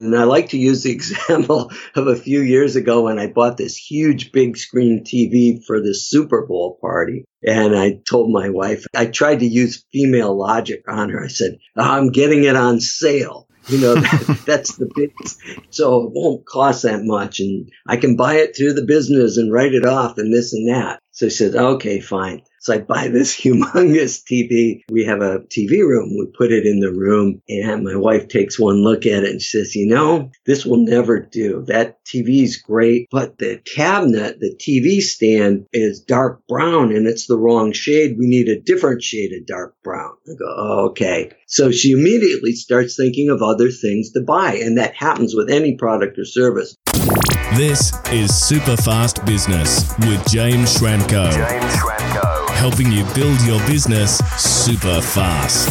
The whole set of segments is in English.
And I like to use the example of a few years ago when I bought this huge big screen TV for the Super Bowl party. And I told my wife, I tried to use female logic on her. I said, I'm getting it on sale. You know, that, that's the biggest. So it won't cost that much. And I can buy it through the business and write it off and this and that. So she said, okay, fine. So I buy this humongous TV. We have a TV room. We put it in the room and my wife takes one look at it and she says, you know, this will never do. That TV is great, but the cabinet, the TV stand is dark brown and it's the wrong shade. We need a different shade of dark brown. I go, oh, okay. So she immediately starts thinking of other things to buy. And that happens with any product or service. This is Super Fast Business with James Schramko. James Schramko. Helping you build your business super fast.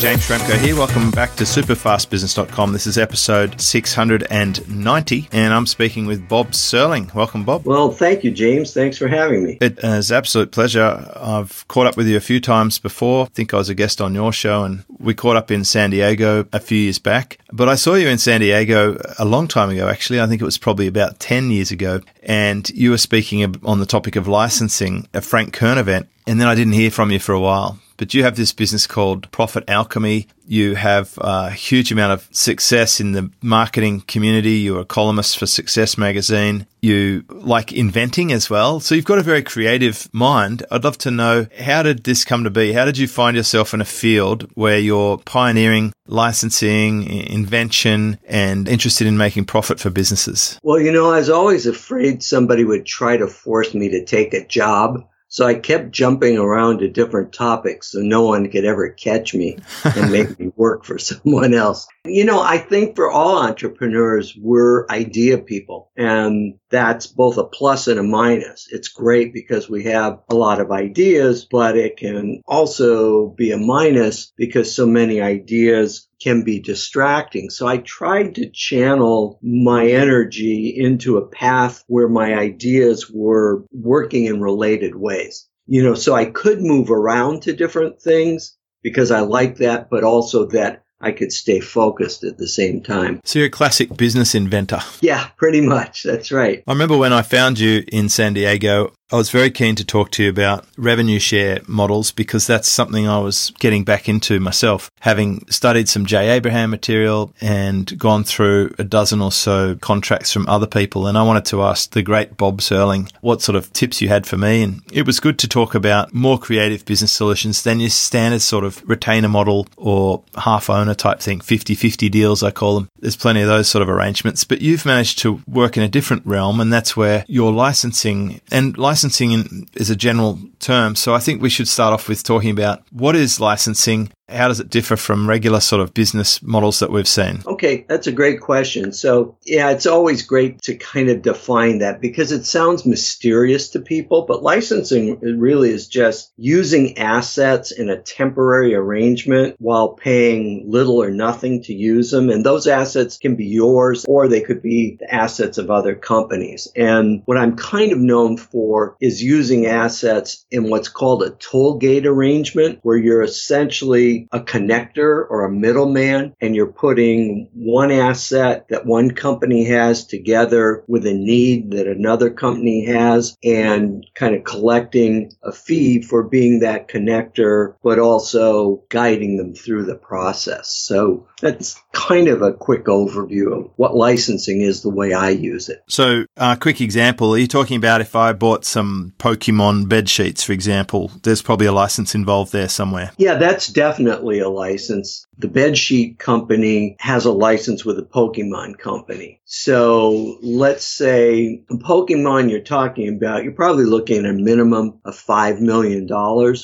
James Schramko here. Welcome back to superfastbusiness.com. This is episode 690, and I'm speaking with Bob Serling. Welcome, Bob. Well, thank you, James. Thanks for having me. It is an absolute pleasure. I've caught up with you a few times before. I think I was a guest on your show, and we caught up in San Diego a few years back. But I saw you in San Diego a long time ago, actually. I think it was probably about 10 years ago. And you were speaking on the topic of licensing, uh, a Frank Kern event. And then I didn't hear from you for a while. But you have this business called Profit Alchemy. You have a huge amount of success in the marketing community. You're a columnist for Success Magazine. You like inventing as well. So you've got a very creative mind. I'd love to know how did this come to be? How did you find yourself in a field where you're pioneering licensing, invention, and interested in making profit for businesses? Well, you know, I was always afraid somebody would try to force me to take a job so I kept jumping around to different topics so no one could ever catch me and make me work for someone else. You know, I think for all entrepreneurs, we're idea people and that's both a plus and a minus. It's great because we have a lot of ideas, but it can also be a minus because so many ideas can be distracting. So I tried to channel my energy into a path where my ideas were working in related ways. You know, so I could move around to different things because I like that, but also that I could stay focused at the same time. So you're a classic business inventor. Yeah, pretty much. That's right. I remember when I found you in San Diego, I was very keen to talk to you about revenue share models because that's something I was getting back into myself, having studied some Jay Abraham material and gone through a dozen or so contracts from other people. And I wanted to ask the great Bob Serling what sort of tips you had for me. And it was good to talk about more creative business solutions than your standard sort of retainer model or half owner type thing, 50 50 deals, I call them. There's plenty of those sort of arrangements, but you've managed to work in a different realm, and that's where your licensing and licensing licensing is a general term. So I think we should start off with talking about what is licensing how does it differ from regular sort of business models that we've seen? Okay, that's a great question. So, yeah, it's always great to kind of define that because it sounds mysterious to people, but licensing really is just using assets in a temporary arrangement while paying little or nothing to use them. And those assets can be yours or they could be the assets of other companies. And what I'm kind of known for is using assets in what's called a toll gate arrangement where you're essentially a connector or a middleman and you're putting one asset that one company has together with a need that another company has and kind of collecting a fee for being that connector, but also guiding them through the process. So that's kind of a quick overview of what licensing is the way I use it. So, a uh, quick example, are you talking about if I bought some Pokemon bed sheets, for example, there's probably a license involved there somewhere? Yeah, that's definitely a license. The bedsheet company has a license with a Pokemon company. So let's say a Pokemon you're talking about, you're probably looking at a minimum of $5 million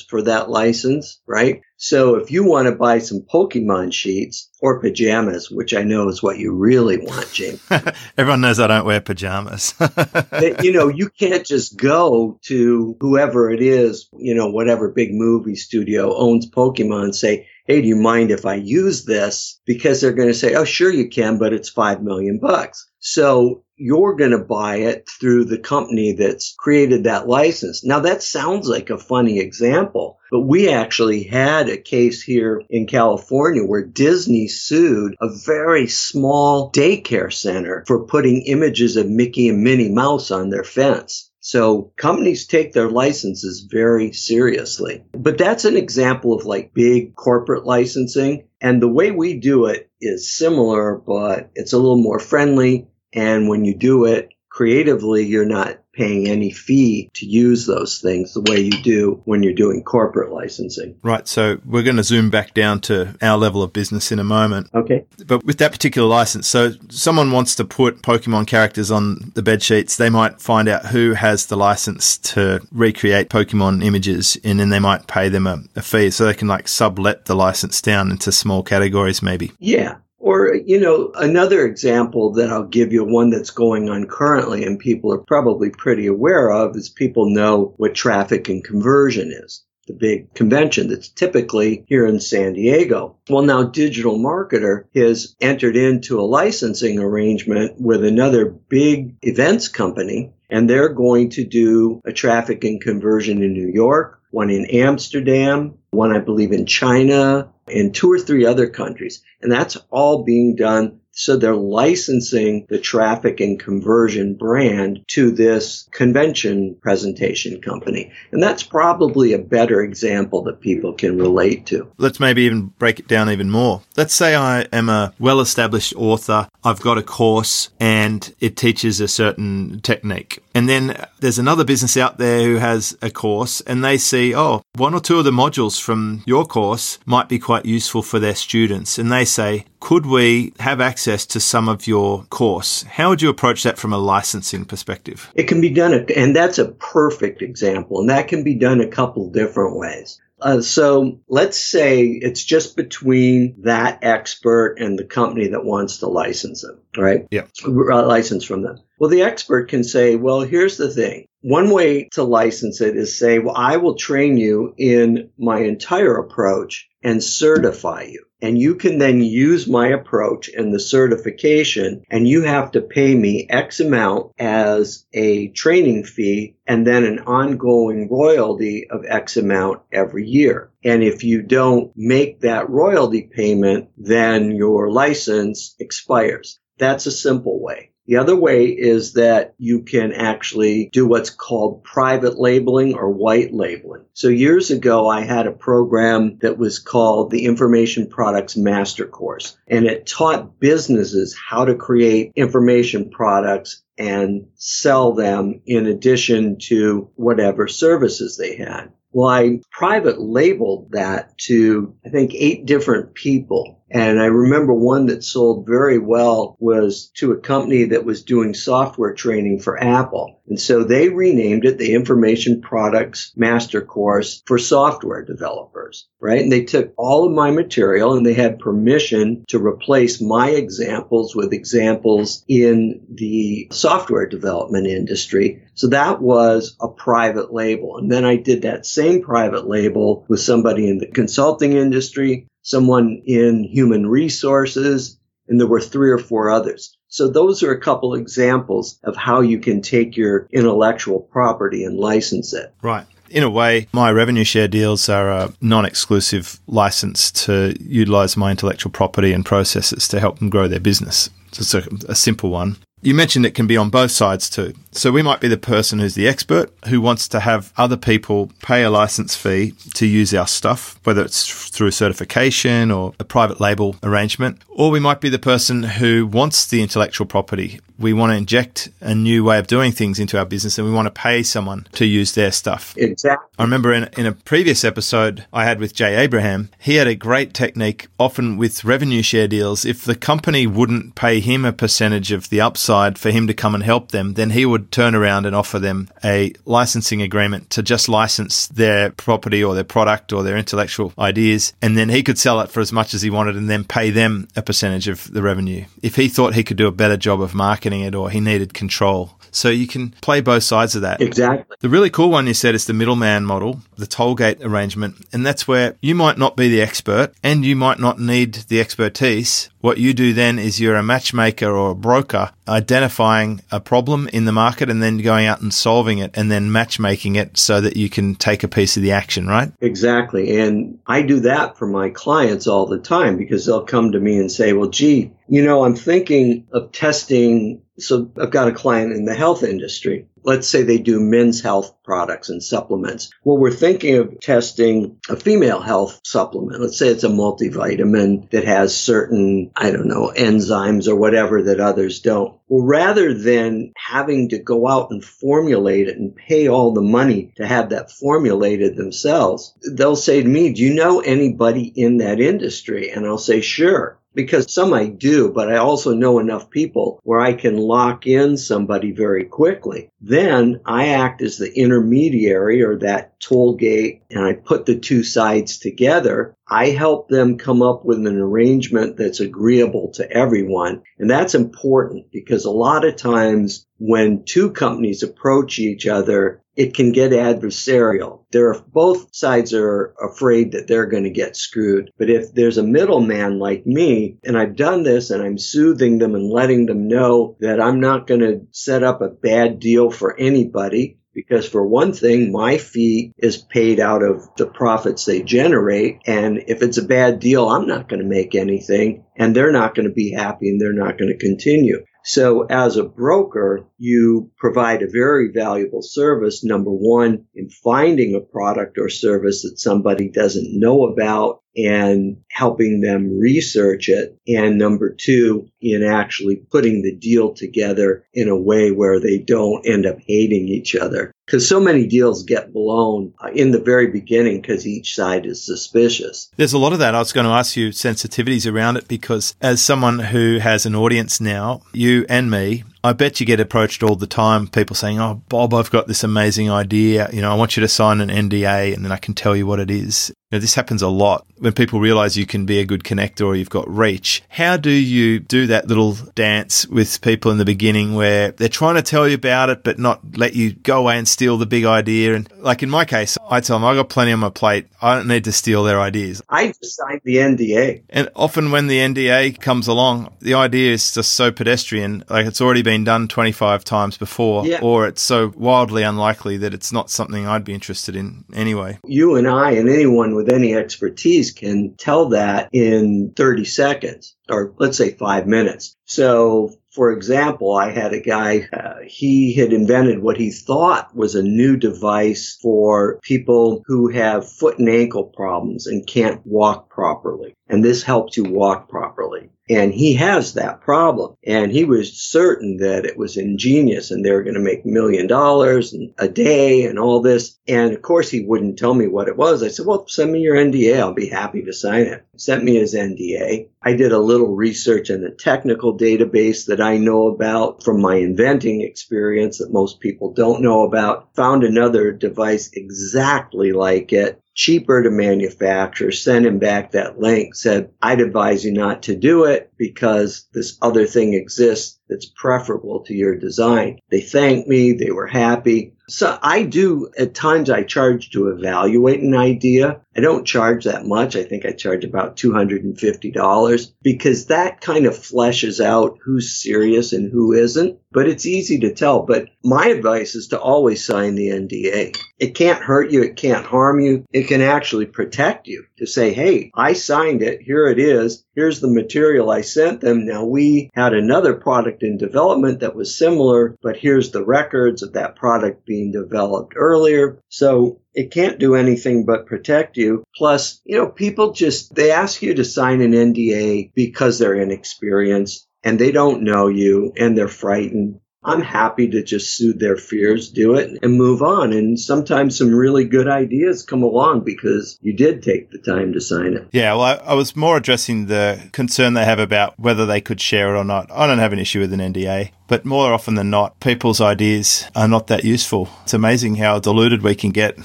for that license, right? So if you want to buy some Pokemon sheets or pajamas, which I know is what you really want, James. Everyone knows I don't wear pajamas. you know, you can't just go to whoever it is, you know, whatever big movie studio owns Pokemon and say, Hey, do you mind if I use this? Because they're going to say, Oh, sure you can, but it's five million bucks. So you're going to buy it through the company that's created that license. Now that sounds like a funny example, but we actually had a case here in California where Disney sued a very small daycare center for putting images of Mickey and Minnie Mouse on their fence. So companies take their licenses very seriously. But that's an example of like big corporate licensing. And the way we do it is similar, but it's a little more friendly. And when you do it creatively, you're not paying any fee to use those things the way you do when you're doing corporate licensing. Right. So we're going to zoom back down to our level of business in a moment. Okay. But with that particular license, so someone wants to put Pokemon characters on the bed sheets, they might find out who has the license to recreate Pokemon images and then they might pay them a, a fee so they can like sublet the license down into small categories maybe. Yeah. Or, you know, another example that I'll give you, one that's going on currently and people are probably pretty aware of, is people know what traffic and conversion is. The big convention that's typically here in San Diego. Well, now Digital Marketer has entered into a licensing arrangement with another big events company, and they're going to do a traffic and conversion in New York, one in Amsterdam, one I believe in China, and two or three other countries. And that's all being done so they're licensing the traffic and conversion brand to this convention presentation company. And that's probably a better example that people can relate to. Let's maybe even break it down even more. Let's say I am a well established author. I've got a course and it teaches a certain technique. And then there's another business out there who has a course and they see, oh, one or two of the modules from your course might be quite useful for their students. And they say, could we have access to some of your course? How would you approach that from a licensing perspective? It can be done, and that's a perfect example, and that can be done a couple different ways. Uh, so let's say it's just between that expert and the company that wants to license them, right? Yeah. License from them. Well, the expert can say, well, here's the thing. One way to license it is say, well, I will train you in my entire approach and certify you. And you can then use my approach and the certification and you have to pay me X amount as a training fee and then an ongoing royalty of X amount every year. And if you don't make that royalty payment, then your license expires. That's a simple way. The other way is that you can actually do what's called private labeling or white labeling. So years ago, I had a program that was called the Information Products Master Course, and it taught businesses how to create information products and sell them in addition to whatever services they had. Well, I private labeled that to, I think, eight different people. And I remember one that sold very well was to a company that was doing software training for Apple. And so they renamed it the Information Products Master Course for Software Developers, right? And they took all of my material and they had permission to replace my examples with examples in the software development industry. So that was a private label. And then I did that same private label with somebody in the consulting industry, someone in human resources, and there were three or four others. So those are a couple examples of how you can take your intellectual property and license it. Right. In a way, my revenue share deals are a non exclusive license to utilize my intellectual property and processes to help them grow their business. It's a, a simple one. You mentioned it can be on both sides too. So we might be the person who's the expert who wants to have other people pay a license fee to use our stuff, whether it's through certification or a private label arrangement. Or we might be the person who wants the intellectual property. We want to inject a new way of doing things into our business and we want to pay someone to use their stuff. Exactly. I remember in, in a previous episode I had with Jay Abraham, he had a great technique, often with revenue share deals. If the company wouldn't pay him a percentage of the upside for him to come and help them, then he would turn around and offer them a licensing agreement to just license their property or their product or their intellectual ideas. And then he could sell it for as much as he wanted and then pay them a percentage of the revenue. If he thought he could do a better job of marketing it or he needed control. So you can play both sides of that. Exactly. The really cool one you said is the middleman model, the tollgate arrangement. And that's where you might not be the expert and you might not need the expertise. What you do then is you're a matchmaker or a broker identifying a problem in the market and then going out and solving it and then matchmaking it so that you can take a piece of the action, right? Exactly. And I do that for my clients all the time because they'll come to me and say, well, gee, you know, I'm thinking of testing. So I've got a client in the health industry. Let's say they do men's health products and supplements. Well, we're thinking of testing a female health supplement. Let's say it's a multivitamin that has certain, I don't know, enzymes or whatever that others don't. Well, rather than having to go out and formulate it and pay all the money to have that formulated themselves, they'll say to me, do you know anybody in that industry? And I'll say, sure because some I do, but I also know enough people where I can lock in somebody very quickly. Then I act as the intermediary or that toll gate and I put the two sides together. I help them come up with an arrangement that's agreeable to everyone. And that's important because a lot of times when two companies approach each other, it can get adversarial. There are both sides are afraid that they're going to get screwed. But if there's a middleman like me and I've done this and I'm soothing them and letting them know that I'm not going to set up a bad deal for anybody, because for one thing, my fee is paid out of the profits they generate. And if it's a bad deal, I'm not going to make anything and they're not going to be happy and they're not going to continue. So as a broker, you provide a very valuable service. Number one, in finding a product or service that somebody doesn't know about and helping them research it. And number two, in actually putting the deal together in a way where they don't end up hating each other. Because so many deals get blown uh, in the very beginning because each side is suspicious. There's a lot of that. I was going to ask you sensitivities around it because, as someone who has an audience now, you and me, I bet you get approached all the time, people saying, Oh, Bob, I've got this amazing idea. You know, I want you to sign an NDA and then I can tell you what it is. Know, this happens a lot when people realize you can be a good connector or you've got reach. How do you do that little dance with people in the beginning where they're trying to tell you about it, but not let you go away and steal the big idea? And like in my case, I tell them, I've got plenty on my plate. I don't need to steal their ideas. I just signed the NDA. And often when the NDA comes along, the idea is just so pedestrian, like it's already been done 25 times before, yeah. or it's so wildly unlikely that it's not something I'd be interested in anyway. You and I and anyone with any expertise can tell that in 30 seconds or let's say five minutes. So for example, I had a guy, uh, he had invented what he thought was a new device for people who have foot and ankle problems and can't walk properly. And this helps you walk properly. And he has that problem. And he was certain that it was ingenious and they were going to make million dollars a day and all this. And of course, he wouldn't tell me what it was. I said, well, send me your NDA. I'll be happy to sign it. Sent me his NDA. I did a little research in a technical database that I know about from my inventing experience that most people don't know about. Found another device exactly like it cheaper to manufacture, sent him back that link, said, I'd advise you not to do it because this other thing exists that's preferable to your design. They thanked me. They were happy. So I do, at times I charge to evaluate an idea. I don't charge that much. I think I charge about $250 because that kind of fleshes out who's serious and who isn't. But it's easy to tell. But my advice is to always sign the NDA. It can't hurt you. It can't harm you. It can actually protect you to say, Hey, I signed it. Here it is. Here's the material I sent them. Now we had another product in development that was similar, but here's the records of that product being developed earlier. So it can't do anything but protect you. Plus, you know, people just, they ask you to sign an NDA because they're inexperienced and they don't know you and they're frightened. I'm happy to just soothe their fears, do it, and move on. And sometimes some really good ideas come along because you did take the time to sign it. Yeah, well, I, I, was more addressing the concern they have about whether they could share it or not. I don't have an issue with an NDA. But more often than not, people's ideas are not that useful. It's amazing how deluded we can get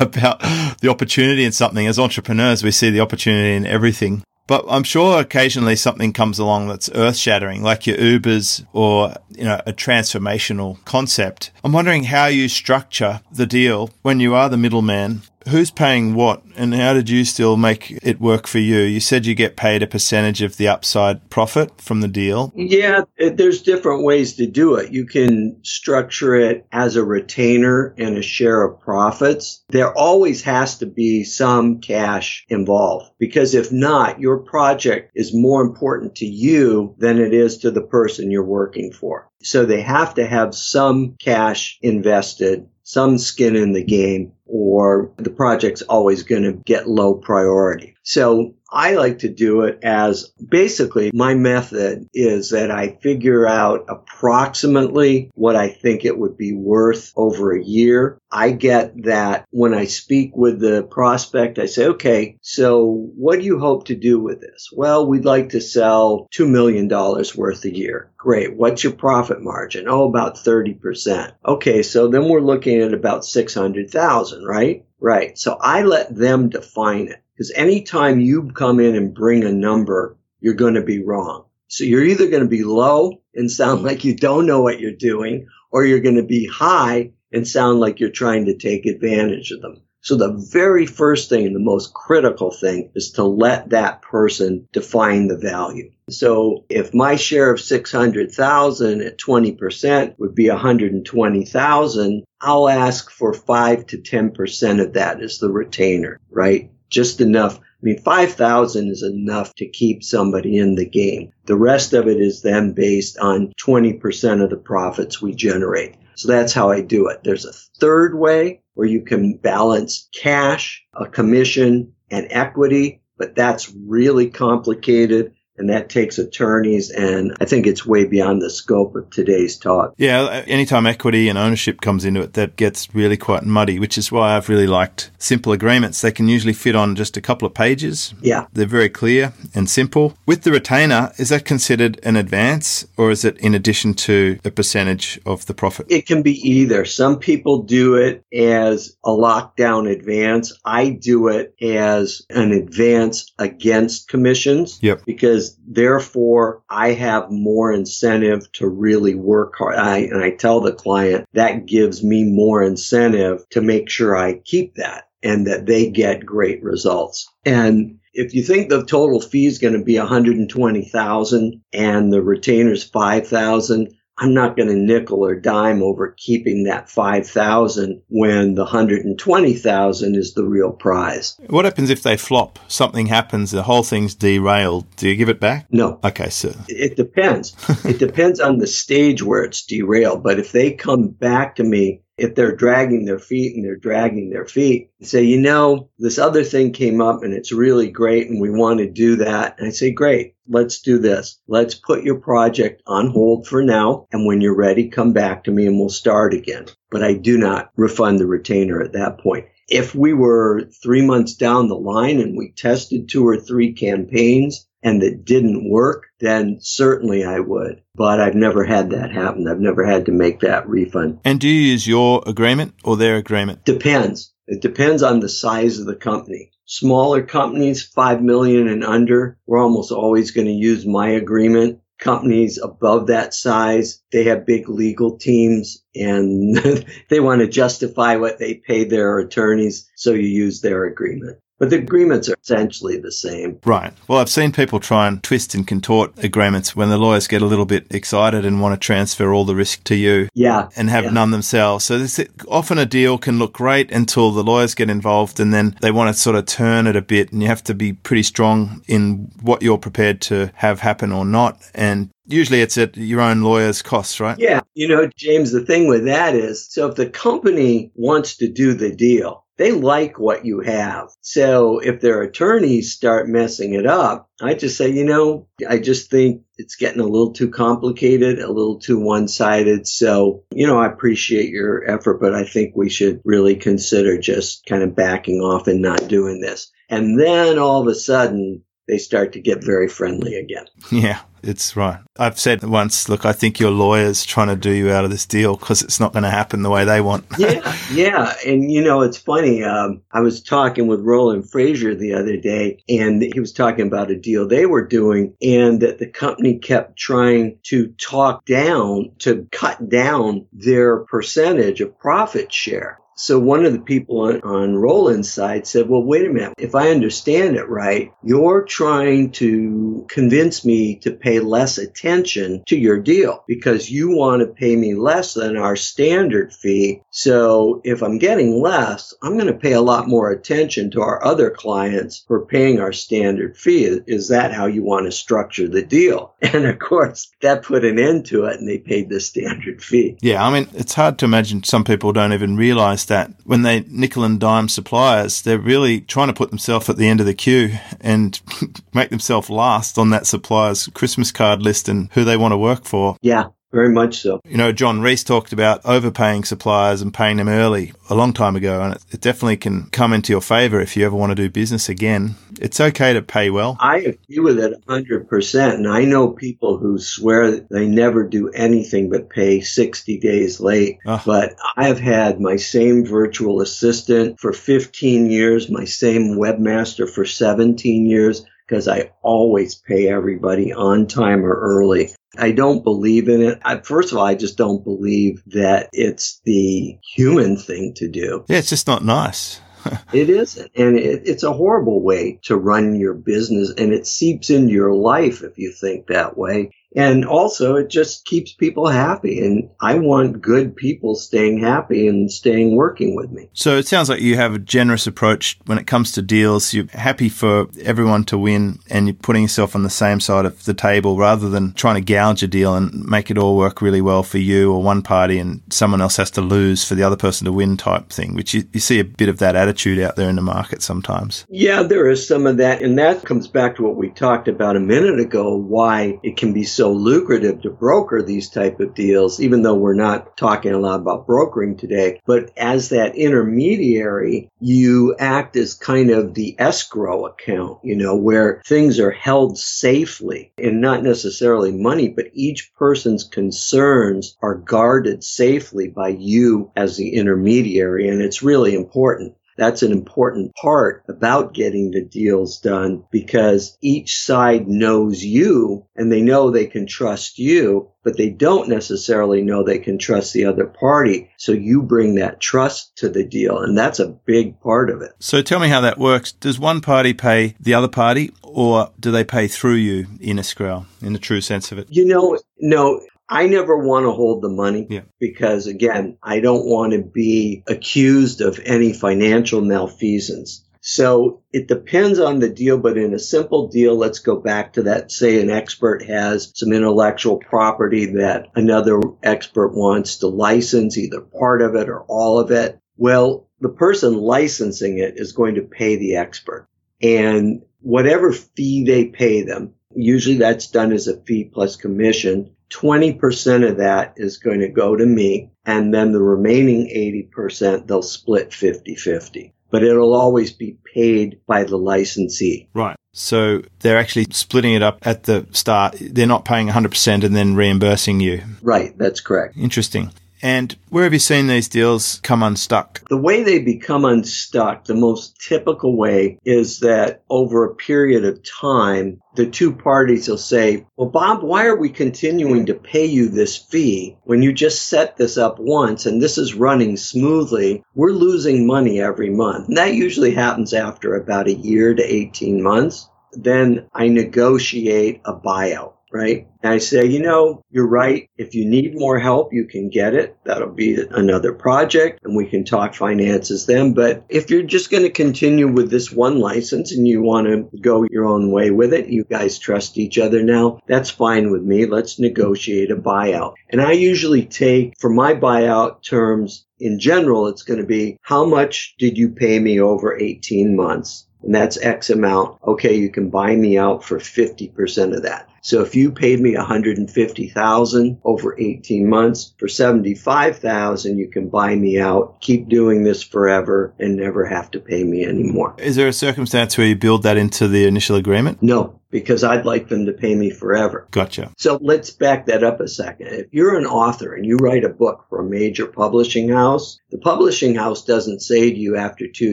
about the opportunity in something. As entrepreneurs, we see the opportunity in everything. But I'm sure occasionally something comes along that's earth shattering, like your Ubers or, you know, a transformational concept. I'm wondering how you structure the deal when you are the middleman who's paying what and how did you still make it work for you? You said you get paid a percentage of the upside profit from the deal. Yeah, there's different ways to do it. You can structure it as a retainer and a share of profits. There always has to be some cash involved because if not, your project is more important to you than it is to the person you're working for. So they have to have some cash invested, some skin in the game, or the project's always going to get low priority. So I like to do it as basically my method is that I figure out approximately what I think it would be worth over a year. I get that when I speak with the prospect, I say, okay, so what do you hope to do with this? Well, we'd like to sell $2 million worth a year. Great. What's your profit margin? Oh, about 30%. Okay. So then we're looking at about 600,000, right? Right. So I let them define it. Because anytime you come in and bring a number, you're going to be wrong. So you're either going to be low and sound like you don't know what you're doing, or you're going to be high and sound like you're trying to take advantage of them. So the very first thing and the most critical thing is to let that person define the value. So if my share of 600,000 at 20% would be 120,000, I'll ask for 5 to 10% of that as the retainer, right? just enough. I mean, 5,000 is enough to keep somebody in the game. The rest of it is then based on 20% of the profits we generate. So that's how I do it. There's a third way where you can balance cash, a commission, and equity, but that's really complicated and that takes attorneys and I think it's way beyond the scope of today's talk. Yeah, anytime equity and ownership comes into it, that gets really quite muddy, which is why I've really liked simple agreements. They can usually fit on just a couple of pages. Yeah. They're very clear and simple. With the retainer, is that considered an advance or is it in addition to a percentage of the profit? It can be either. Some people do it as a lockdown advance. I do it as an advance against commissions. Yep. Because therefore I have more incentive to really work hard. I, and I tell the client that gives me more incentive to make sure I keep that and that they get great results. And if you think the total fee is going to be 120,000 and the retainer's 5,000, I'm not going to nickel or dime over keeping that 5,000 when the 120,000 is the real prize. What happens if they flop? Something happens, the whole thing's derailed. Do you give it back? No. Okay, so it depends. it depends on the stage where it's derailed, but if they come back to me if they're dragging their feet and they're dragging their feet say, you know, this other thing came up and it's really great and we want to do that. And I say, great, let's do this. Let's put your project on hold for now. And when you're ready, come back to me and we'll start again. But I do not refund the retainer at that point. If we were three months down the line and we tested two or three campaigns and that didn't work, then certainly I would. But I've never had that happen. I've never had to make that refund. And do you use your agreement or their agreement? Depends. It depends on the size of the company. Smaller companies, 5 million and under, we're almost always going to use my agreement. Companies above that size, they have big legal teams and they want to justify what they pay their attorneys. So you use their agreement. But the agreements are essentially the same. Right. Well, I've seen people try and twist and contort agreements when the lawyers get a little bit excited and want to transfer all the risk to you. Yeah. And have yeah. none themselves. So this, often a deal can look great until the lawyers get involved and then they want to sort of turn it a bit and you have to be pretty strong in what you're prepared to have happen or not. And usually it's at your own lawyer's costs, right? Yeah. You know, James, the thing with that is, so if the company wants to do the deal, they like what you have. So if their attorneys start messing it up, I just say, you know, I just think it's getting a little too complicated, a little too one sided. So, you know, I appreciate your effort, but I think we should really consider just kind of backing off and not doing this. And then all of a sudden, they start to get very friendly again. Yeah, it's right. I've said once, look, I think your lawyer's trying to do you out of this deal because it's not going to happen the way they want. yeah, yeah. And, you know, it's funny. Um, I was talking with Roland Frazier the other day, and he was talking about a deal they were doing, and that the company kept trying to talk down, to cut down their percentage of profit share. So one of the people on, on Roland's side said, well, wait a minute. If I understand it right, you're trying to convince me to pay less attention to your deal because you want to pay me less than our standard fee. So if I'm getting less, I'm going to pay a lot more attention to our other clients for paying our standard fee. Is that how you want to structure the deal? And of course, that put an end to it and they paid the standard fee. Yeah. I mean, it's hard to imagine some people don't even realize that when they nickel and dime suppliers, they're really trying to put themselves at the end of the queue and make themselves last on that supplier's Christmas card list and who they want to work for. Yeah. Very much so. You know, John Reese talked about overpaying suppliers and paying them early a long time ago, and it, definitely can come into your favor if you ever want to do business again. It's okay to pay well. I agree with it 100%. And I know people who swear they never do anything but pay 60 days late. Oh. But I have had my same virtual assistant for 15 years, my same webmaster for 17 years because I always pay everybody on time or early. I don't believe in it. I, first of all, I just don't believe that it's the human thing to do. Yeah, it's just not nice. it isn't. And it, it's a horrible way to run your business and it seeps into your life if you think that way. And also, it just keeps people happy. And I want good people staying happy and staying working with me. So it sounds like you have a generous approach when it comes to deals. You're happy for everyone to win and you're putting yourself on the same side of the table rather than trying to gouge a deal and make it all work really well for you or one party and someone else has to lose for the other person to win type thing, which you, you see a bit of that attitude out there in the market sometimes. Yeah, there is some of that. And that comes back to what we talked about a minute ago, why it can be so lucrative to broker these type of deals, even though we're not talking a lot about brokering today. But as that intermediary, you act as kind of the escrow account, you know, where things are held safely and not necessarily money, but each person's concerns are guarded safely by you as the intermediary. And it's really important. That's an important part about getting the deals done because each side knows you and they know they can trust you, but they don't necessarily know they can trust the other party. So you bring that trust to the deal and that's a big part of it. So tell me how that works. Does one party pay the other party or do they pay through you in escrow in the true sense of it? You know, no, I never want to hold the money yeah. because again, I don't want to be accused of any financial malfeasance. So it depends on the deal, but in a simple deal, let's go back to that. Say an expert has some intellectual property that another expert wants to license, either part of it or all of it. Well, the person licensing it is going to pay the expert and whatever fee they pay them, usually that's done as a fee plus commission 20% of that is going to go to me, and then the remaining 80% they'll split 50 50. But it'll always be paid by the licensee. Right. So they're actually splitting it up at the start. They're not paying 100% and then reimbursing you. Right. That's correct. Interesting. And where have you seen these deals come unstuck? The way they become unstuck, the most typical way is that over a period of time, the two parties will say, well, Bob, why are we continuing to pay you this fee when you just set this up once and this is running smoothly? We're losing money every month. And that usually happens after about a year to 18 months. Then I negotiate a buyout right? And I say, you know, you're right. If you need more help, you can get it. That'll be another project and we can talk finances then. But if you're just going to continue with this one license and you want to go your own way with it, you guys trust each other now, that's fine with me. Let's negotiate a buyout. And I usually take for my buyout terms in general, it's going to be how much did you pay me over 18 months? And that's X amount. Okay, you can buy me out for 50% of that. So if you paid me 150,000 over 18 months for 75,000, you can buy me out, keep doing this forever and never have to pay me anymore. Is there a circumstance where you build that into the initial agreement? No, because I'd like them to pay me forever. Gotcha. So let's back that up a second. If you're an author and you write a book for a major publishing house, the publishing house doesn't say to you after two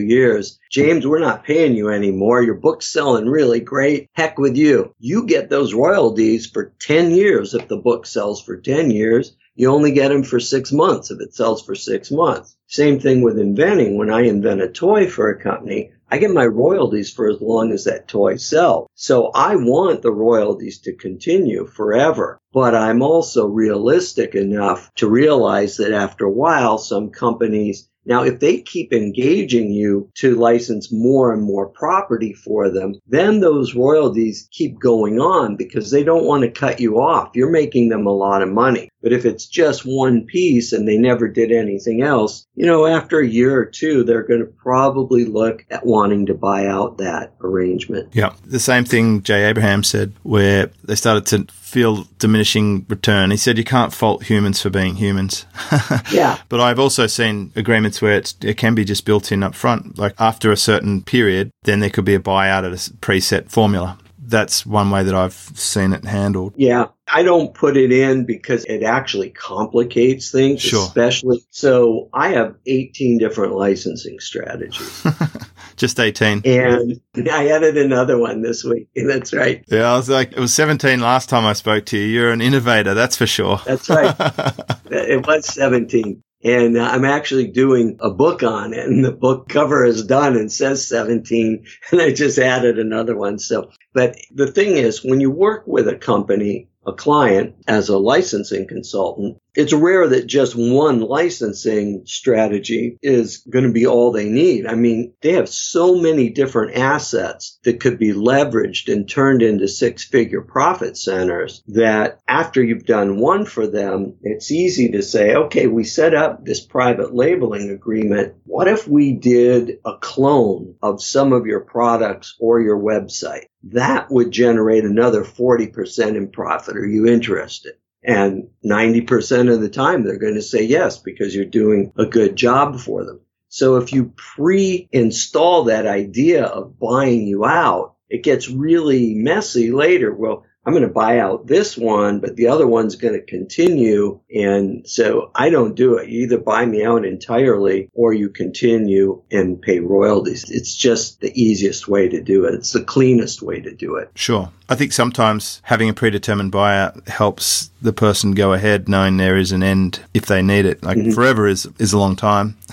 years, James, we're not paying you anymore. Your book's selling really great. Heck with you. You get those royalties for 10 years if the book sells for 10 years you only get them for six months if it sells for six months. Same thing with inventing. When I invent a toy for a company, I get my royalties for as long as that toy sells. So I want the royalties to continue forever. But I'm also realistic enough to realize that after a while, some companies now, if they keep engaging you to license more and more property for them, then those royalties keep going on because they don't want to cut you off. You're making them a lot of money. But if it's just one piece and they never did anything else, you know, after a year or two, they're going to probably look at wanting to buy out that arrangement. Yeah. The same thing Jay Abraham said, where they started to feel diminishing return. He said you can't fault humans for being humans. yeah. But I've also seen agreements where it can be just built in up front. Like after a certain period, then there could be a buyout at a preset formula that's one way that I've seen it handled. Yeah. I don't put it in because it actually complicates things, sure. especially. So I have 18 different licensing strategies. Just 18. And I added another one this week. That's right. Yeah, I was like, it was 17 last time I spoke to you. You're an innovator, that's for sure. That's right. Uh, it was 17 and uh, I'm actually doing a book on it and the book cover is done and says 17 and I just added another one. So, but the thing is when you work with a company, a client as a licensing consultant, it's rare that just one licensing strategy is going to be all they need. I mean, they have so many different assets that could be leveraged and turned into six figure profit centers that after you've done one for them, it's easy to say, okay, we set up this private labeling agreement. What if we did a clone of some of your products or your website? That would generate another 40% in profit. Are you interested? And 90% of the time they're going to say yes because you're doing a good job for them. So if you pre-install that idea of buying you out, it gets really messy later. Well, I'm going to buy out this one, but the other one's going to continue. And so I don't do it. You either buy me out entirely or you continue and pay royalties. It's just the easiest way to do it. It's the cleanest way to do it. Sure. I think sometimes having a predetermined buyout helps the person go ahead knowing there is an end if they need it. Like mm-hmm. forever is, is a long time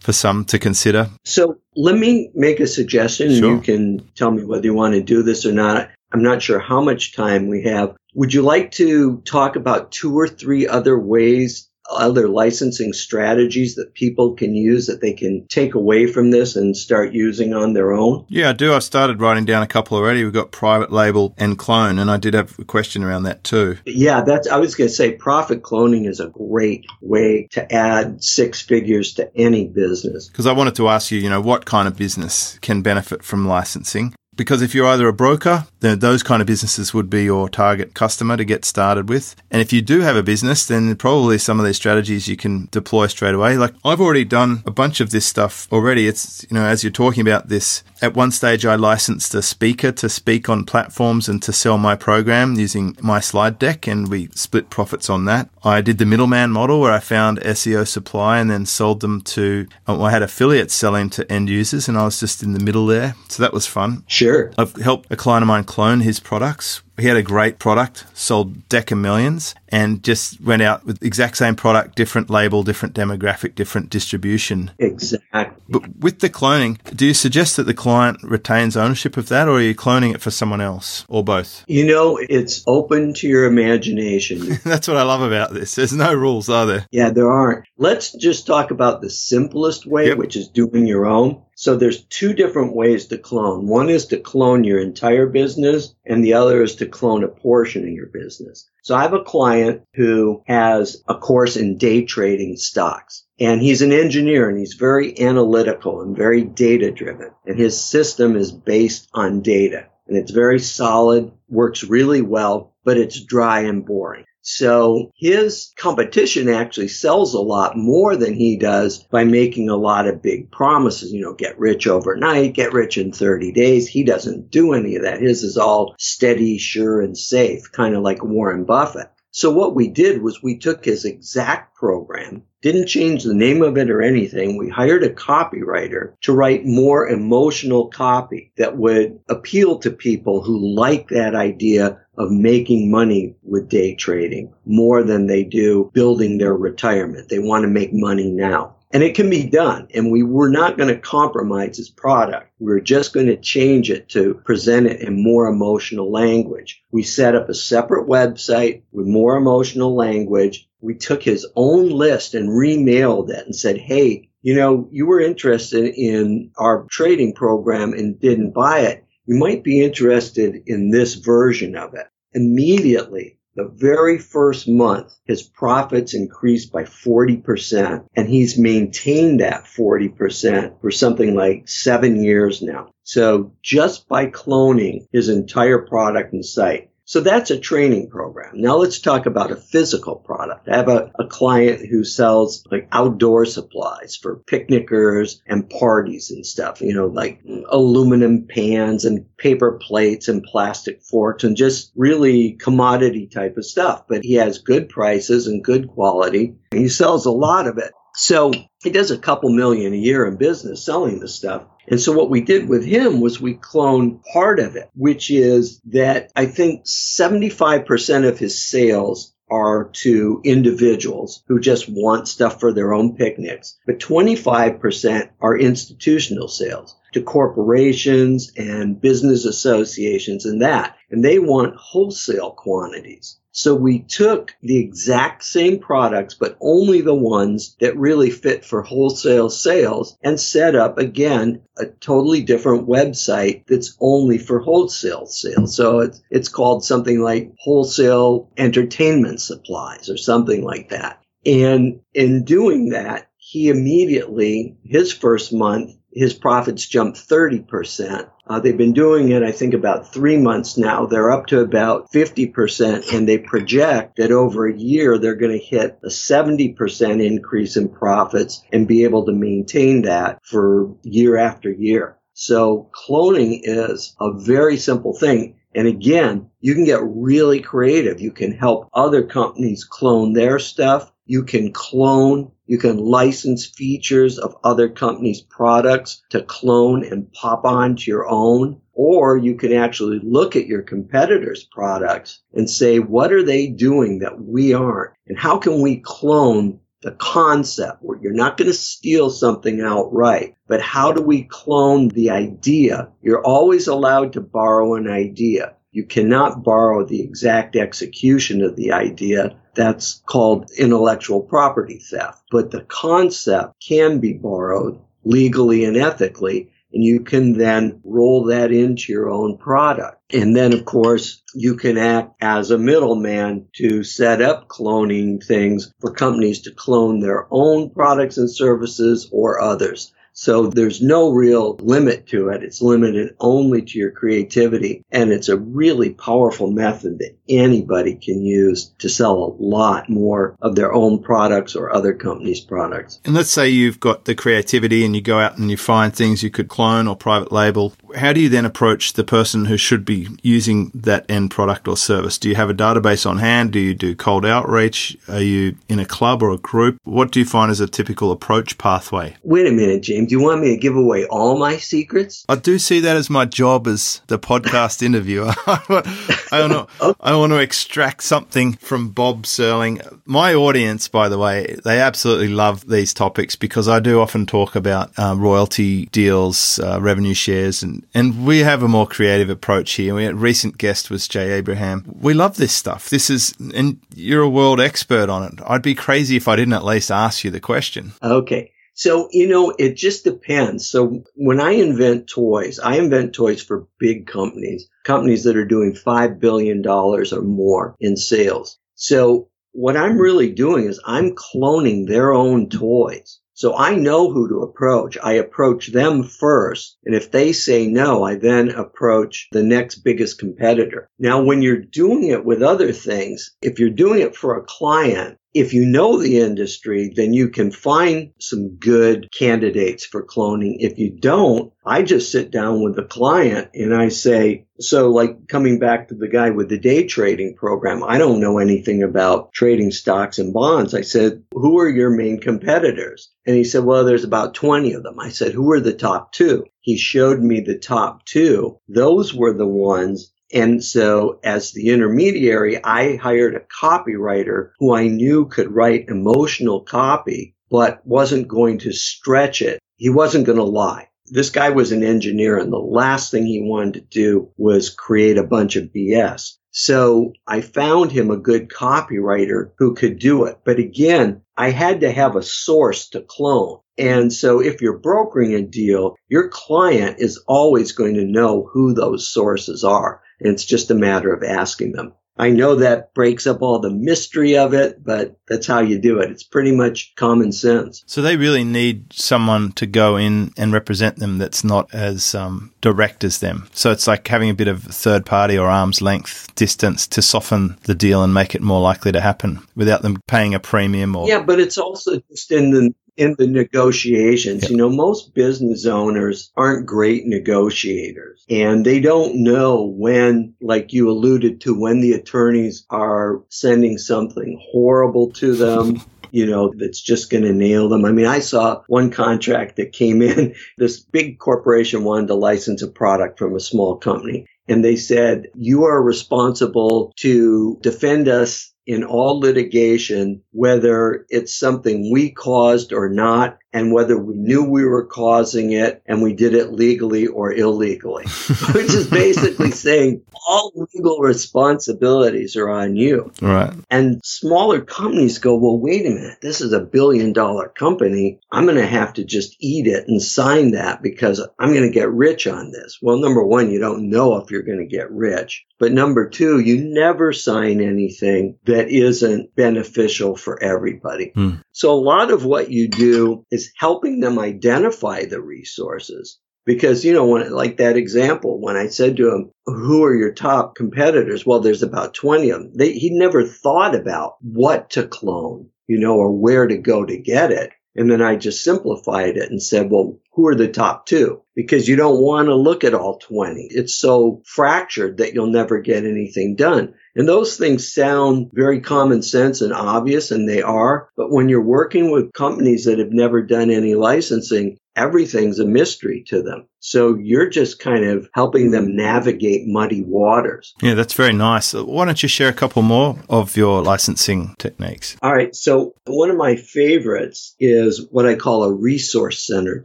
for some to consider. So let me make a suggestion. Sure. You can tell me whether you want to do this or not. I'm not sure how much time we have. Would you like to talk about two or three other ways, other licensing strategies that people can use that they can take away from this and start using on their own? Yeah, I do. I've started writing down a couple already. We've got private label and clone, and I did have a question around that too. Yeah, that's, I was going to say profit cloning is a great way to add six figures to any business. Because I wanted to ask you, you know, what kind of business can benefit from licensing? Because if you're either a broker, then those kind of businesses would be your target customer to get started with. And if you do have a business, then probably some of these strategies you can deploy straight away. Like I've already done a bunch of this stuff already. It's, you know, as you're talking about this, at one stage I licensed a speaker to speak on platforms and to sell my program using my slide deck and we split profits on that. I did the middleman model where I found SEO supply and then sold them to, uh, I had affiliates selling to end users and I was just in the middle there. So that was fun. Sure. Sure. I've helped a client of mine clone his products. He had a great product, sold Deca millions, and just went out with exact same product, different label, different demographic, different distribution. Exactly. But with the cloning, do you suggest that the client retains ownership of that, or are you cloning it for someone else, or both? You know, it's open to your imagination. That's what I love about this. There's no rules, are there? Yeah, there aren't. Let's just talk about the simplest way, yep. which is doing your own. So there's two different ways to clone. One is to clone your entire business and the other is to clone a portion of your business. So I have a client who has a course in day trading stocks and he's an engineer and he's very analytical and very data driven and his system is based on data and it's very solid, works really well, but it's dry and boring. So his competition actually sells a lot more than he does by making a lot of big promises, you know, get rich overnight, get rich in 30 days. He doesn't do any of that. His is all steady, sure, and safe, kind of like Warren Buffett. So what we did was we took his exact program, didn't change the name of it or anything. We hired a copywriter to write more emotional copy that would appeal to people who like that idea of making money with day trading more than they do building their retirement. They want to make money now. And it can be done. And we were not going to compromise his product. We were just going to change it to present it in more emotional language. We set up a separate website with more emotional language. We took his own list and remailed it and said, Hey, you know, you were interested in our trading program and didn't buy it. You might be interested in this version of it. Immediately, the very first month, his profits increased by 40%, and he's maintained that 40% for something like seven years now. So just by cloning his entire product and site, so that's a training program. Now let's talk about a physical product. I have a, a, client who sells like outdoor supplies for picnickers and parties and stuff, you know, like aluminum pans and paper plates and plastic forks and just really commodity type of stuff. But he has good prices and good quality. He sells a lot of it. So he does a couple million a year in business selling this stuff. And so what we did with him was we cloned part of it, which is that I think 75% of his sales are to individuals who just want stuff for their own picnics, but 25% are institutional sales to corporations and business associations and that. And they want wholesale quantities. So we took the exact same products, but only the ones that really fit for wholesale sales and set up again a totally different website that's only for wholesale sales. So it's, it's called something like wholesale entertainment supplies or something like that. And in doing that, he immediately, his first month, his profits jumped 30%. Uh, they've been doing it, I think, about three months now. They're up to about 50%, and they project that over a year they're going to hit a 70% increase in profits and be able to maintain that for year after year. So cloning is a very simple thing. And again, you can get really creative. You can help other companies clone their stuff. You can clone, you can license features of other companies' products to clone and pop onto your own. Or you can actually look at your competitors' products and say, what are they doing that we aren't? And how can we clone the concept where you're not going to steal something outright, but how do we clone the idea? You're always allowed to borrow an idea. You cannot borrow the exact execution of the idea. That's called intellectual property theft. But the concept can be borrowed legally and ethically, and you can then roll that into your own product. And then, of course, you can act as a middleman to set up cloning things for companies to clone their own products and services or others. So there's no real limit to it. It's limited only to your creativity. And it's a really powerful method that anybody can use to sell a lot more of their own products or other companies' products. And let's say you've got the creativity and you go out and you find things you could clone or private label. How do you then approach the person who should be using that end product or service? Do you have a database on hand? Do you do cold outreach? Are you in a club or a group? What do you find as a typical approach pathway? Wait a minute, James. Do you want me to give away all my secrets? I do see that as my job as the podcast interviewer. I want to, okay. I want to extract something from Bob Serling. My audience, by the way, they absolutely love these topics because I do often talk about um, royalty deals, uh, revenue shares, and, and we have a more creative approach here. We had, recent guest was Jay Abraham. We love this stuff. This is, and you're a world expert on it. I'd be crazy if I didn't at least ask you the question. Okay. So, you know, it just depends. So when I invent toys, I invent toys for big companies, companies that are doing $5 billion or more in sales. So what I'm really doing is I'm cloning their own toys. So I know who to approach. I approach them first. And if they say no, I then approach the next biggest competitor. Now, when you're doing it with other things, if you're doing it for a client, if you know the industry, then you can find some good candidates for cloning. If you don't, I just sit down with the client and I say, so like coming back to the guy with the day trading program, I don't know anything about trading stocks and bonds. I said, who are your main competitors? And he said, well, there's about 20 of them. I said, who are the top two? He showed me the top two. Those were the ones and so as the intermediary, I hired a copywriter who I knew could write emotional copy, but wasn't going to stretch it. He wasn't going to lie. This guy was an engineer and the last thing he wanted to do was create a bunch of BS. So I found him a good copywriter who could do it. But again, I had to have a source to clone. And so if you're brokering a deal, your client is always going to know who those sources are. It's just a matter of asking them. I know that breaks up all the mystery of it, but that's how you do it. It's pretty much common sense. So they really need someone to go in and represent them that's not as um, direct as them. So it's like having a bit of third party or arm's length distance to soften the deal and make it more likely to happen without them paying a premium or. Yeah, but it's also just in the in the negotiations. Yep. You know, most business owners aren't great negotiators and they don't know when, like you alluded to, when the attorneys are sending something horrible to them. you know, that's just going to nail them. I mean, I saw one contract that came in. This big corporation wanted to license a product from a small company. And they said, you are responsible to defend us in all litigation, whether it's something we caused or not, and whether we knew we were causing it and we did it legally or illegally, which is basically saying all legal responsibilities are on you. Right. And smaller companies go, well, wait a minute, this is a billion dollar company. I'm going to have to just eat it and sign that because I'm going to get rich on this. Well, number one, you don't know if you're going to get rich. But number two, you never sign anything that isn't beneficial for everybody. Hmm. So a lot of what you do is helping them identify the resources. Because, you know, when, like that example, when I said to him, who are your top competitors? Well, there's about 20 of them. They, he never thought about what to clone, you know, or where to go to get it. And then I just simplified it and said, well, who are the top two? Because you don't want to look at all 20. It's so fractured that you'll never get anything done. And those things sound very common sense and obvious, and they are. But when you're working with companies that have never done any licensing, everything's a mystery to them. So you're just kind of helping them navigate muddy waters. Yeah, that's very nice. Why don't you share a couple more of your licensing techniques? All right. So one of my favorites is what I call a resource center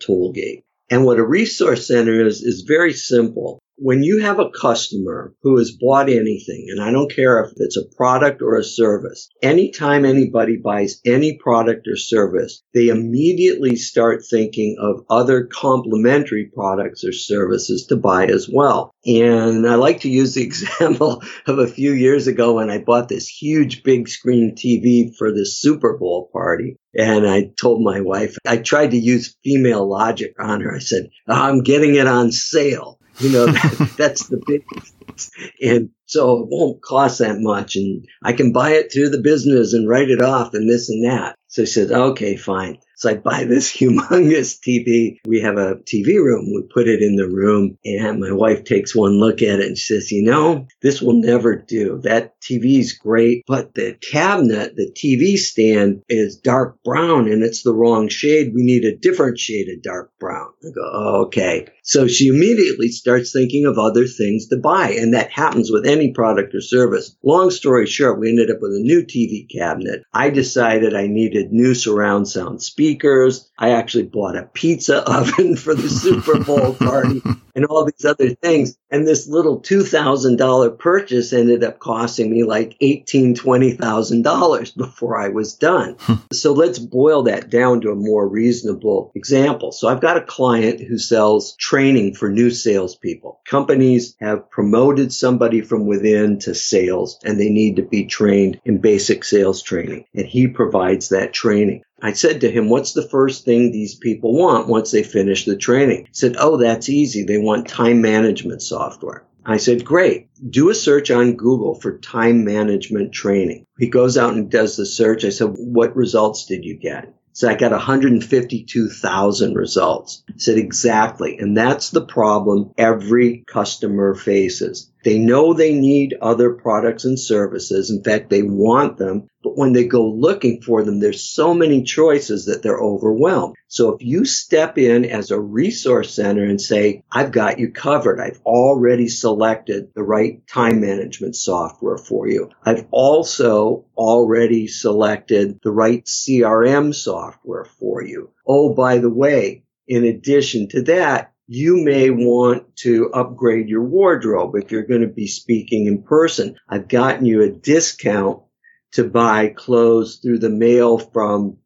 tollgate. And what a resource center is, is very simple when you have a customer who has bought anything, and I don't care if it's a product or a service, anytime anybody buys any product or service, they immediately start thinking of other complementary products or services to buy as well. And I like to use the example of a few years ago when I bought this huge big screen TV for the Super Bowl party. And I told my wife, I tried to use female logic on her. I said, I'm getting it on sale. You know, that, that's the big, and so it won't cost that much. And I can buy it through the business and write it off and this and that. So he said, okay, fine. So I buy this humongous TV. We have a TV room. We put it in the room and my wife takes one look at it and says, you know, this will never do. That TV is great, but the cabinet, the TV stand is dark brown and it's the wrong shade. We need a different shade of dark brown. I go, oh, okay. So she immediately starts thinking of other things to buy. And that happens with any product or service. Long story short, we ended up with a new TV cabinet. I decided I needed new surround sound speakers. I actually bought a pizza oven for the Super Bowl party and all these other things. And this little $2,000 purchase ended up costing me like $18,000, $20,000 before I was done. So let's boil that down to a more reasonable example. So I've got a client who sells training for new salespeople. Companies have promoted somebody from within to sales and they need to be trained in basic sales training. And he provides that training. I said to him, what's the first thing these people want once they finish the training? He said, oh, that's easy. They want time management software. I said, great. Do a search on Google for time management training. He goes out and does the search. I said, what results did you get? So I got 152,000 results. I said exactly. And that's the problem every customer faces. They know they need other products and services. In fact, they want them. But when they go looking for them, there's so many choices that they're overwhelmed. So if you step in as a resource center and say, I've got you covered. I've already selected the right time management software for you. I've also already selected the right CRM software for you. Oh, by the way, in addition to that, you may want to upgrade your wardrobe if you're going to be speaking in person. I've gotten you a discount to buy clothes through the mail from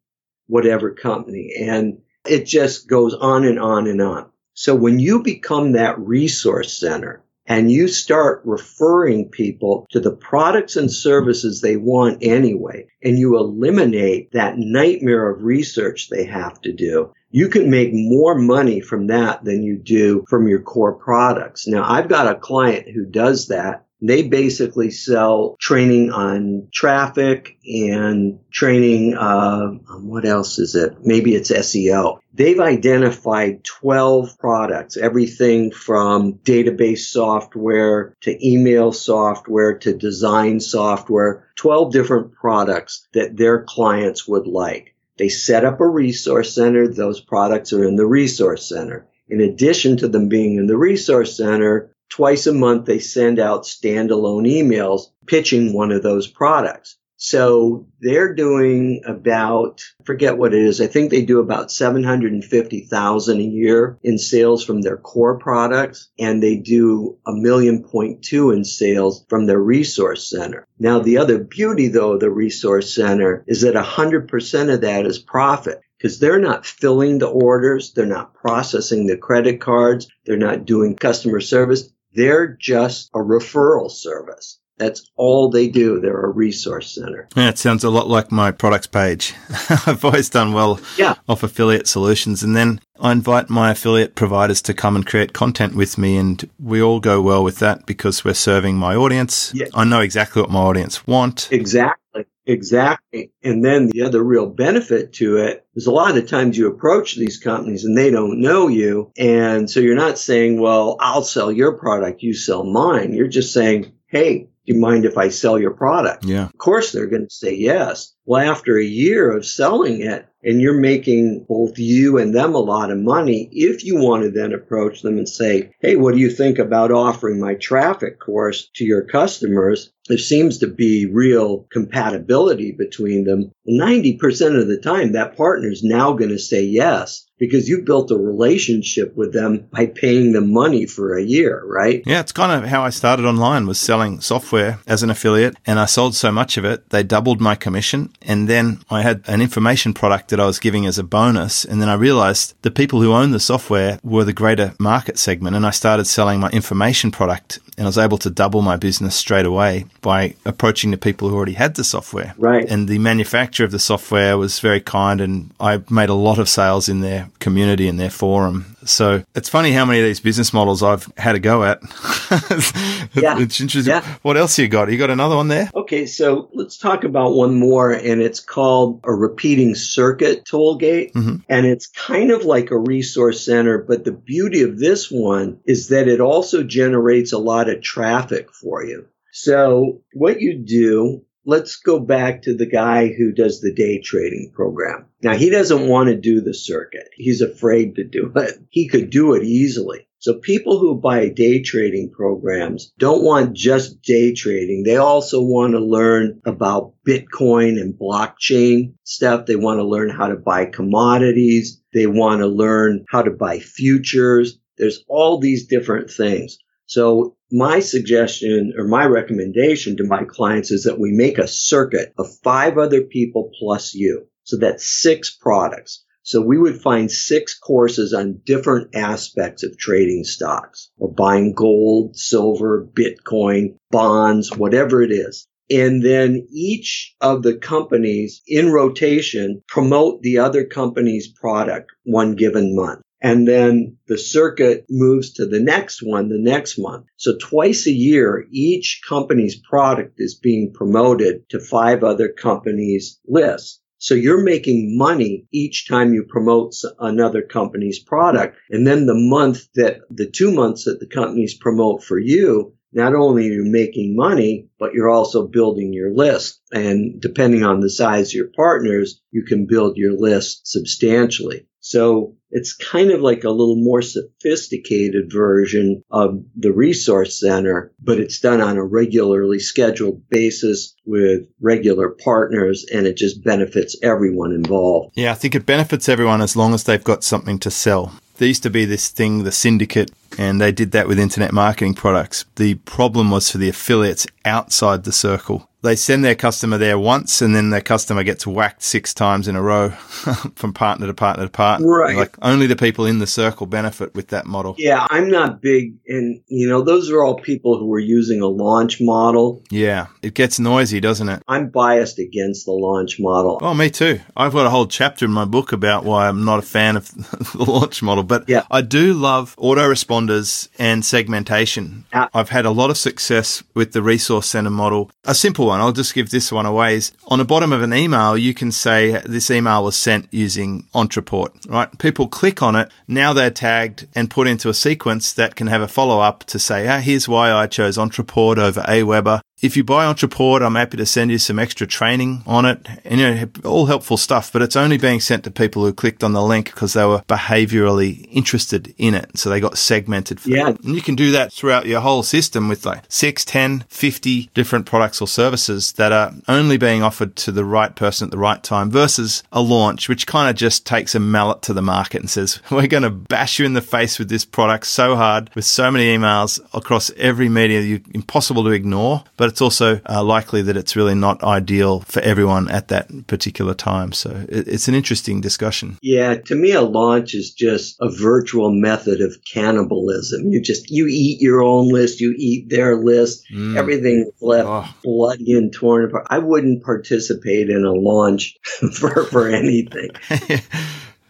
whatever company. And it just goes on and on and on. So when you become that resource center and you start referring people to the products and services they want anyway, and you eliminate that nightmare of research they have to do, you can make more money from that than you do from your core products. Now, I've got a client who does that. They basically sell training on traffic and training, uh, what else is it? Maybe it's SEO. They've identified 12 products, everything from database software to email software to design software, 12 different products that their clients would like. They set up a resource center. Those products are in the resource center. In addition to them being in the resource center, twice a month they send out standalone emails pitching one of those products. So they're doing about, forget what it is. I think they do about 750,000 a year in sales from their core products and they do a million point two in sales from their resource center. Now, the other beauty though of the resource center is that 100% of that is profit because they're not filling the orders. They're not processing the credit cards. They're not doing customer service. They're just a referral service. That's all they do. They're a resource center. Yeah, it sounds a lot like my products page. I've always done well yeah. off affiliate solutions. And then I invite my affiliate providers to come and create content with me. And we all go well with that because we're serving my audience. Yeah. I know exactly what my audience want. Exactly. Exactly. And then the other real benefit to it is a lot of the times you approach these companies and they don't know you. And so you're not saying, well, I'll sell your product, you sell mine. You're just saying, hey, do you mind if I sell your product? Yeah. Of course they're going to say yes. Well, after a year of selling it and you're making both you and them a lot of money, if you want to then approach them and say, Hey, what do you think about offering my traffic course to your customers? There seems to be real compatibility between them. 90% of the time, that partner is now going to say yes because you built a relationship with them by paying them money for a year, right? Yeah, it's kind of how I started online was selling software as an affiliate and I sold so much of it, they doubled my commission. And then I had an information product that I was giving as a bonus. And then I realized the people who owned the software were the greater market segment. And I started selling my information product and I was able to double my business straight away by approaching the people who already had the software. Right. And the manufacturer of the software was very kind and I made a lot of sales in their community and their forum. So it's funny how many of these business models I've had to go at. yeah. It's interesting. Yeah. What else you got? You got another one there? Okay, so let's talk about one more, and it's called a repeating circuit toll gate. Mm-hmm. And it's kind of like a resource center, but the beauty of this one is that it also generates a lot of traffic for you. So what you do let's go back to the guy who does the day trading program. Now he doesn't want to do the circuit. He's afraid to do it. He could do it easily. So people who buy day trading programs don't want just day trading. They also want to learn about Bitcoin and blockchain stuff. They want to learn how to buy commodities. They want to learn how to buy futures. There's all these different things. So my suggestion or my recommendation to my clients is that we make a circuit of five other people plus you. So that's six products. So we would find six courses on different aspects of trading stocks or buying gold, silver, Bitcoin, bonds, whatever it is. And then each of the companies in rotation promote the other company's product one given month. And then the circuit moves to the next one the next month. So twice a year, each company's product is being promoted to five other companies' lists. So you're making money each time you promote another company's product. And then the month that the two months that the companies promote for you, not only are you making money, but you're also building your list. And depending on the size of your partners, you can build your list substantially. So it's kind of like a little more sophisticated version of the resource center, but it's done on a regularly scheduled basis with regular partners and it just benefits everyone involved. Yeah, I think it benefits everyone as long as they've got something to sell. There used to be this thing, the syndicate, and they did that with internet marketing products. The problem was for the affiliates outside the circle they send their customer there once and then their customer gets whacked six times in a row from partner to partner to partner. Right. Like only the people in the circle benefit with that model. Yeah, I'm not big and you know, those are all people who are using a launch model. Yeah. It gets noisy, doesn't it? I'm biased against the launch model. Oh, me too. I've got a whole chapter in my book about why I'm not a fan of the launch model, but yeah. I do love autoresponders and segmentation. Uh, I've had a lot of success with the resource center model. A simple one one. I'll just give this one away. Is on the bottom of an email, you can say this email was sent using Ontraport, right? People click on it. Now they're tagged and put into a sequence that can have a follow up to say, ah, here's why I chose Ontraport over Aweber. If you buy Ontraport, I'm happy to send you some extra training on it and you know, all helpful stuff, but it's only being sent to people who clicked on the link because they were behaviorally interested in it. So they got segmented. yeah. It. And you can do that throughout your whole system with like 6, 10, 50 different products or services that are only being offered to the right person at the right time versus a launch, which kind of just takes a mallet to the market and says, we're going to bash you in the face with this product so hard with so many emails across every media, you impossible to ignore, but it's also uh, likely that it's really not ideal for everyone at that particular time. So it, it's an interesting discussion. Yeah, to me, a launch is just a virtual method of cannibalism. You just you eat your own list, you eat their list, mm. everything left oh. bloody and torn apart. I wouldn't participate in a launch for for anything.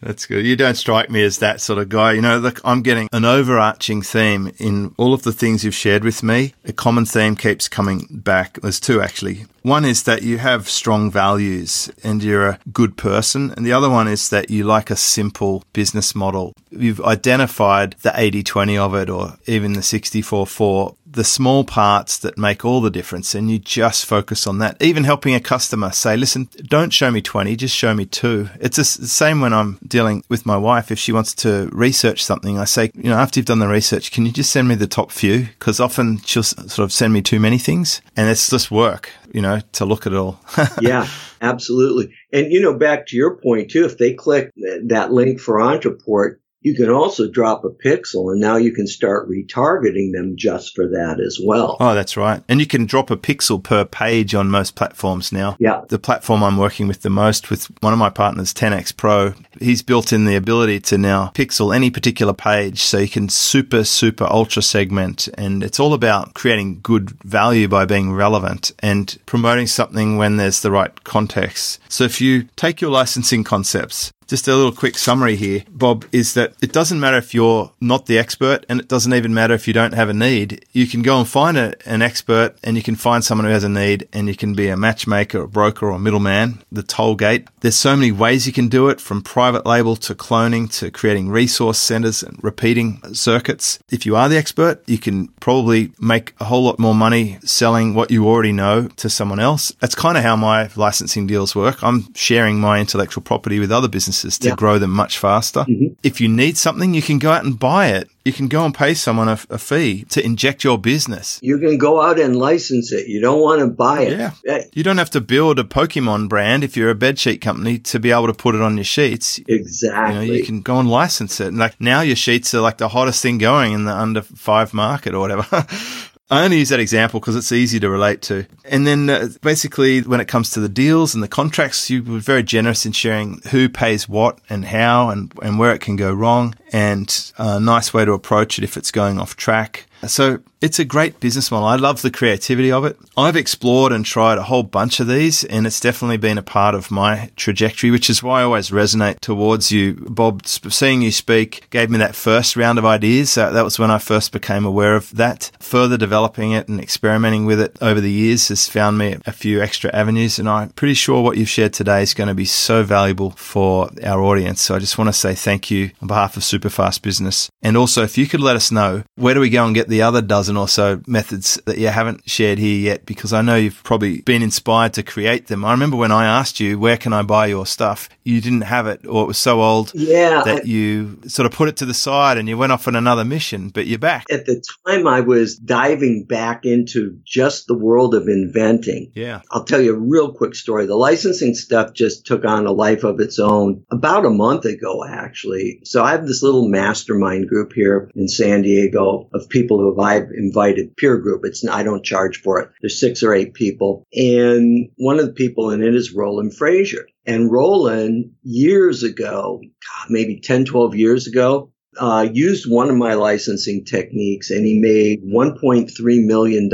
That's good. You don't strike me as that sort of guy. You know, look, I'm getting an overarching theme in all of the things you've shared with me. A common theme keeps coming back. There's two actually. One is that you have strong values and you're a good person. And the other one is that you like a simple business model. You've identified the 80 20 of it or even the 64 4 the small parts that make all the difference and you just focus on that. Even helping a customer say, listen, don't show me 20, just show me two. It's the same when I'm dealing with my wife. If she wants to research something, I say, you know, after you've done the research, can you just send me the top few? Because often she'll sort of send me too many things and it's just work, you know, to look at all. yeah, absolutely. And, you know, back to your point too, if they click that link for Ontraport, you can also drop a pixel and now you can start retargeting them just for that as well. Oh, that's right. And you can drop a pixel per page on most platforms now. Yeah. The platform I'm working with the most with one of my partners, 10x Pro, he's built in the ability to now pixel any particular page so you can super, super ultra segment. And it's all about creating good value by being relevant and promoting something when there's the right context. So if you take your licensing concepts just a little quick summary here, Bob, is that it doesn't matter if you're not the expert and it doesn't even matter if you don't have a need. You can go and find a, an expert and you can find someone who has a need and you can be a matchmaker, a broker or a middleman, the toll gate. There's so many ways you can do it from private label to cloning to creating resource centers and repeating circuits. If you are the expert, you can probably make a whole lot more money selling what you already know to someone else. That's kind of how my licensing deals work. I'm sharing my intellectual property with other businesses businesses to yeah. grow them much faster. Mm-hmm. If you need something, you can go out and buy it. You can go and pay someone a, a, fee to inject your business. You can go out and license it. You don't want to buy it. Yeah. You don't have to build a Pokemon brand if you're a bedsheet company to be able to put it on your sheets. Exactly. You, know, you can go and license it. And like now your sheets are like the hottest thing going in the under five market or whatever. I only use that example because it's easy to relate to. And then uh, basically, when it comes to the deals and the contracts, you were very generous in sharing who pays what and how and, and where it can go wrong and a nice way to approach it if it's going off track. So it's a great business model. I love the creativity of it. I've explored and tried a whole bunch of these, and it's definitely been a part of my trajectory, which is why I always resonate towards you. Bob, seeing you speak gave me that first round of ideas. Uh, that was when I first became aware of that. Further developing it and experimenting with it over the years has found me a few extra avenues, and I'm pretty sure what you've shared today is going to be so valuable for our audience. So I just want to say thank you on behalf of Superfast Business. And also, if you could let us know, where do we go and get the other dozen or so methods that you haven't shared here yet? Because I know you've probably been inspired to create them. I remember when I asked you, where can I buy your stuff? You didn't have it or it was so old yeah, that you sort of put it to the side and you went off on another mission, but you're back. At the time, I was diving back into just the world of inventing. Yeah. I'll tell you a real quick story. The licensing stuff just took on a life of its own about a month ago, actually. So I have this little mastermind group here in San Diego of people who I've invited peer group. It's I don't charge for it. There's six or eight people, and one of the people in it is Roland Frasier. And Roland, years ago, God, maybe 10, 12 years ago, uh, used one of my licensing techniques and he made $1.3 million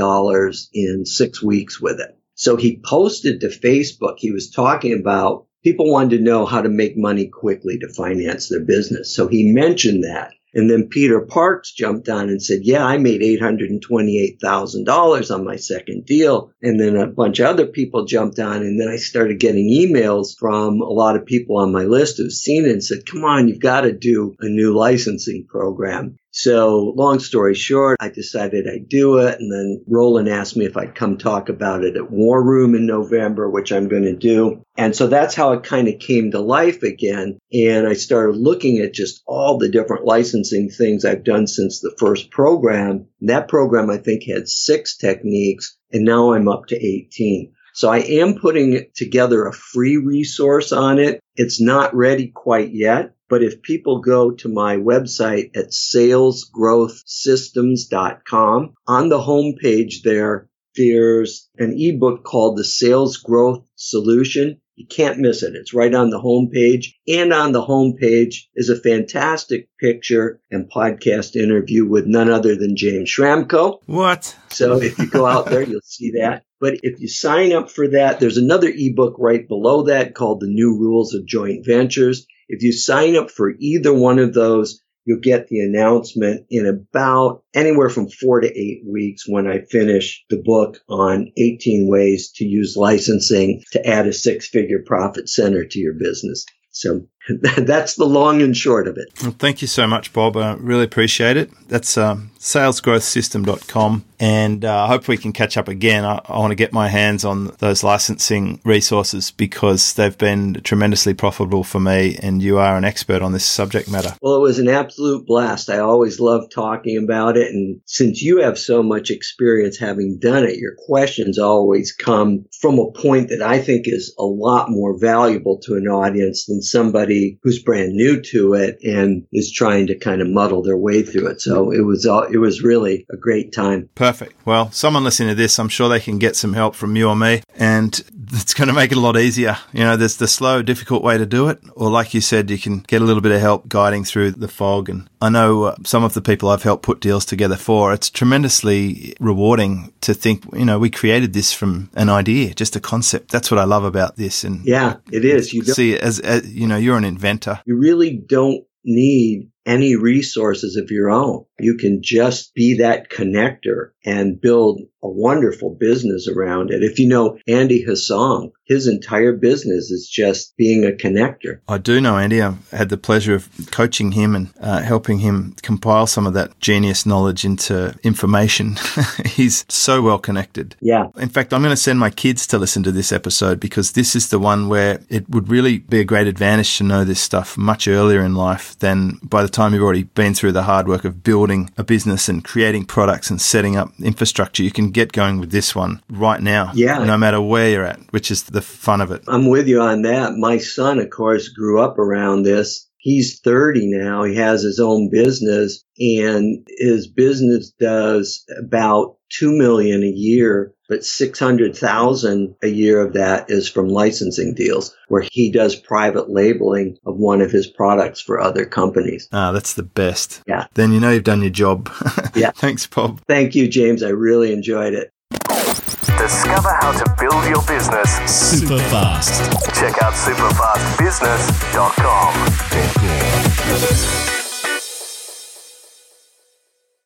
in six weeks with it. So he posted to Facebook. He was talking about people wanted to know how to make money quickly to finance their business. So he mentioned that. And then Peter Parks jumped on and said, yeah, I made $828,000 on my second deal. And then a bunch of other people jumped on. And then I started getting emails from a lot of people on my list who've seen it and said, come on, you've got to do a new licensing program. So long story short, I decided I'd do it. And then Roland asked me if I'd come talk about it at War Room in November, which I'm going to do. And so that's how it kind of came to life again. And I started looking at just all the different licensing things I've done since the first program. That program, I think, had six techniques and now I'm up to 18. So I am putting together a free resource on it. It's not ready quite yet, but if people go to my website at salesgrowthsystems.com, on the homepage there, there's an ebook called the Sales Growth Solution. You can't miss it. It's right on the homepage. And on the homepage is a fantastic picture and podcast interview with none other than James Schramko. What? So if you go out there, you'll see that. But if you sign up for that, there's another ebook right below that called The New Rules of Joint Ventures. If you sign up for either one of those, you'll get the announcement in about anywhere from four to eight weeks when I finish the book on 18 ways to use licensing to add a six figure profit center to your business. So that's the long and short of it. Well, thank you so much, Bob. I really appreciate it. That's um, salesgrowthsystem.com. And uh, I hope we can catch up again. I, I want to get my hands on those licensing resources because they've been tremendously profitable for me. And you are an expert on this subject matter. Well, it was an absolute blast. I always love talking about it. And since you have so much experience having done it, your questions always come from a point that I think is a lot more valuable to an audience than somebody who's brand new to it and is trying to kind of muddle their way through it. So it was, all, it was really a great time. Perfect. Well, someone listening to this, I'm sure they can get some help from you or me, and it's going to make it a lot easier. You know, there's the slow, difficult way to do it, or like you said, you can get a little bit of help guiding through the fog. And I know uh, some of the people I've helped put deals together for, it's tremendously rewarding to think, you know, we created this from an idea, just a concept. That's what I love about this. And yeah, it is. You see as, as you know, you're an inventor. You really don't need any resources of your own. You can just be that connector and build a wonderful business around it. If you know Andy Hussong, his entire business is just being a connector. I do know Andy. I've had the pleasure of coaching him and uh, helping him compile some of that genius knowledge into information. He's so well connected. Yeah. In fact, I'm going to send my kids to listen to this episode because this is the one where it would really be a great advantage to know this stuff much earlier in life than by the time you've already been through the hard work of building a business and creating products and setting up infrastructure. You can get going with this one right now. Yeah. No matter where you're at, which is the fun of it. I'm with you on that. My son, of course, grew up around this he's 30 now. He has his own business and his business does about 2 million a year, but 600,000 a year of that is from licensing deals where he does private labeling of one of his products for other companies. Ah, that's the best. Yeah. Then you know you've done your job. Yeah. Thanks, Bob. Thank you, James. I really enjoyed it. Discover how to build your business. Super fast. Check out superfastbusiness.com.